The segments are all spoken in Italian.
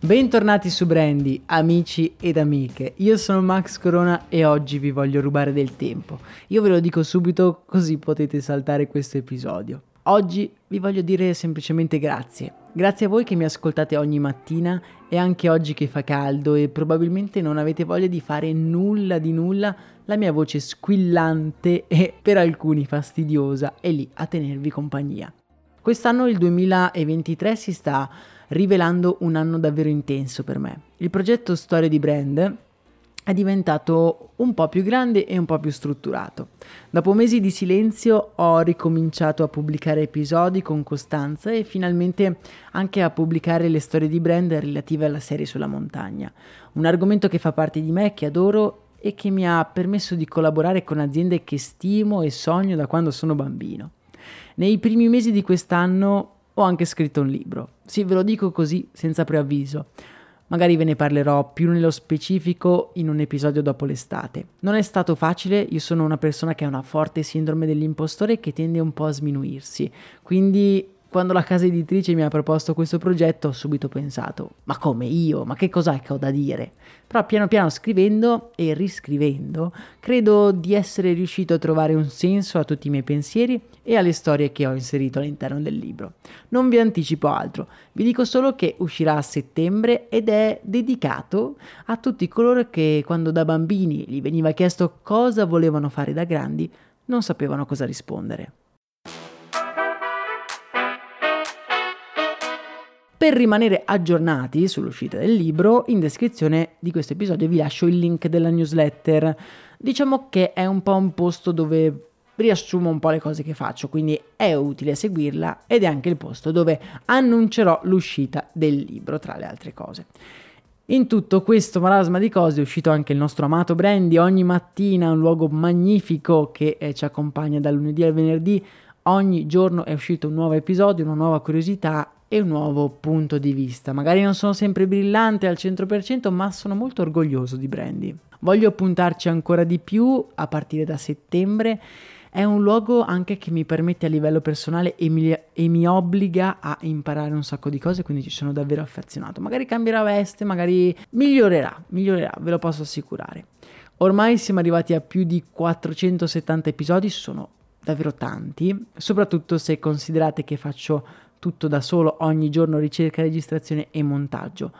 Bentornati su Brandy, amici ed amiche. Io sono Max Corona e oggi vi voglio rubare del tempo. Io ve lo dico subito così potete saltare questo episodio. Oggi vi voglio dire semplicemente grazie. Grazie a voi che mi ascoltate ogni mattina e anche oggi che fa caldo e probabilmente non avete voglia di fare nulla di nulla, la mia voce squillante e per alcuni fastidiosa è lì a tenervi compagnia. Quest'anno il 2023 si sta rivelando un anno davvero intenso per me. Il progetto Storia di Brand è diventato un po' più grande e un po' più strutturato. Dopo mesi di silenzio ho ricominciato a pubblicare episodi con costanza e finalmente anche a pubblicare le storie di brand relative alla serie sulla montagna, un argomento che fa parte di me, che adoro e che mi ha permesso di collaborare con aziende che stimo e sogno da quando sono bambino. Nei primi mesi di quest'anno ho anche scritto un libro. Sì, ve lo dico così, senza preavviso. Magari ve ne parlerò più nello specifico in un episodio dopo l'estate. Non è stato facile, io sono una persona che ha una forte sindrome dell'impostore che tende un po' a sminuirsi, quindi quando la casa editrice mi ha proposto questo progetto ho subito pensato, ma come io? Ma che cos'è che ho da dire? Però piano piano scrivendo e riscrivendo, credo di essere riuscito a trovare un senso a tutti i miei pensieri e alle storie che ho inserito all'interno del libro. Non vi anticipo altro, vi dico solo che uscirà a settembre ed è dedicato a tutti coloro che quando da bambini gli veniva chiesto cosa volevano fare da grandi, non sapevano cosa rispondere. Per rimanere aggiornati sull'uscita del libro, in descrizione di questo episodio vi lascio il link della newsletter. Diciamo che è un po' un posto dove riassumo un po' le cose che faccio, quindi è utile seguirla ed è anche il posto dove annuncerò l'uscita del libro, tra le altre cose. In tutto questo marasma di cose è uscito anche il nostro amato Brandy, ogni mattina un luogo magnifico che eh, ci accompagna dal lunedì al venerdì, ogni giorno è uscito un nuovo episodio, una nuova curiosità e un nuovo punto di vista. Magari non sono sempre brillante al 100%, ma sono molto orgoglioso di Brandy. Voglio puntarci ancora di più a partire da settembre. È un luogo anche che mi permette a livello personale e mi, e mi, obbliga a imparare un sacco di cose, quindi ci sono davvero affezionato. Magari cambierà veste, magari migliorerà, migliorerà, ve lo posso assicurare. Ormai siamo arrivati a più di 470 episodi, sono davvero tanti, soprattutto se considerate che faccio tutto da solo, ogni giorno ricerca, registrazione e montaggio.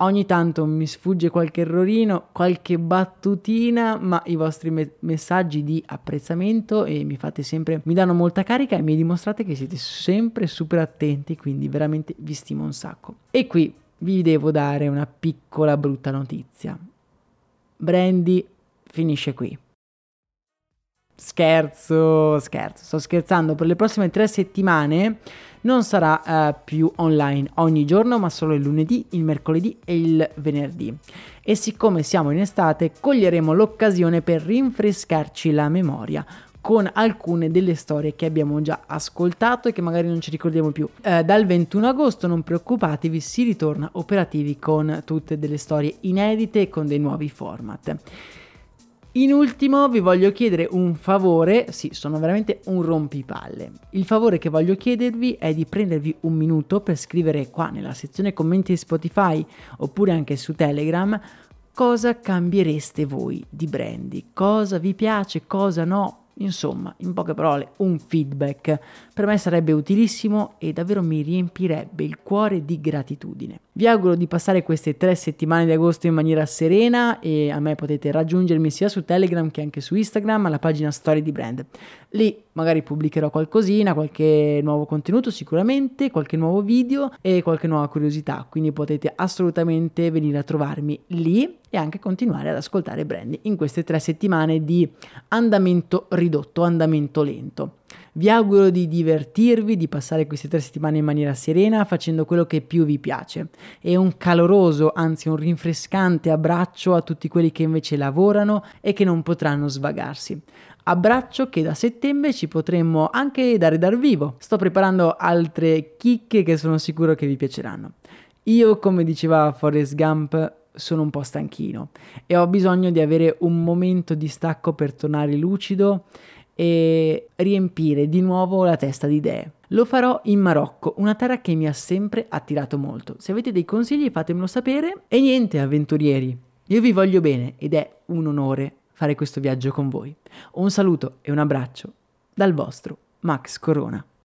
Ogni tanto mi sfugge qualche errorino, qualche battutina, ma i vostri me- messaggi di apprezzamento mi sempre, mi danno molta carica e mi dimostrate che siete sempre super attenti, quindi veramente vi stimo un sacco. E qui vi devo dare una piccola brutta notizia. Brandy finisce qui. Scherzo, scherzo, sto scherzando. Per le prossime tre settimane non sarà uh, più online ogni giorno, ma solo il lunedì, il mercoledì e il venerdì. E siccome siamo in estate, coglieremo l'occasione per rinfrescarci la memoria con alcune delle storie che abbiamo già ascoltato e che magari non ci ricordiamo più. Eh, dal 21 agosto, non preoccupatevi, si ritorna operativi con tutte delle storie inedite e con dei nuovi format. In ultimo vi voglio chiedere un favore, sì, sono veramente un rompipalle. Il favore che voglio chiedervi è di prendervi un minuto per scrivere qua nella sezione commenti di Spotify oppure anche su Telegram cosa cambiereste voi di Brandy, cosa vi piace, cosa no, Insomma, in poche parole, un feedback per me sarebbe utilissimo e davvero mi riempirebbe il cuore di gratitudine. Vi auguro di passare queste tre settimane di agosto in maniera serena e a me potete raggiungermi sia su Telegram che anche su Instagram alla pagina Story di Brand. Lì magari pubblicherò qualcosina, qualche nuovo contenuto sicuramente, qualche nuovo video e qualche nuova curiosità, quindi potete assolutamente venire a trovarmi lì e anche continuare ad ascoltare Brandy in queste tre settimane di andamento ridotto, andamento lento. Vi auguro di divertirvi, di passare queste tre settimane in maniera serena facendo quello che più vi piace e un caloroso, anzi un rinfrescante abbraccio a tutti quelli che invece lavorano e che non potranno svagarsi. Abbraccio che da settembre ci potremmo anche dare dal vivo. Sto preparando altre chicche che sono sicuro che vi piaceranno. Io, come diceva Forrest Gump, sono un po' stanchino e ho bisogno di avere un momento di stacco per tornare lucido e riempire di nuovo la testa di idee. Lo farò in Marocco, una terra che mi ha sempre attirato molto. Se avete dei consigli fatemelo sapere. E niente, avventurieri, io vi voglio bene ed è un onore fare questo viaggio con voi. Un saluto e un abbraccio dal vostro Max Corona.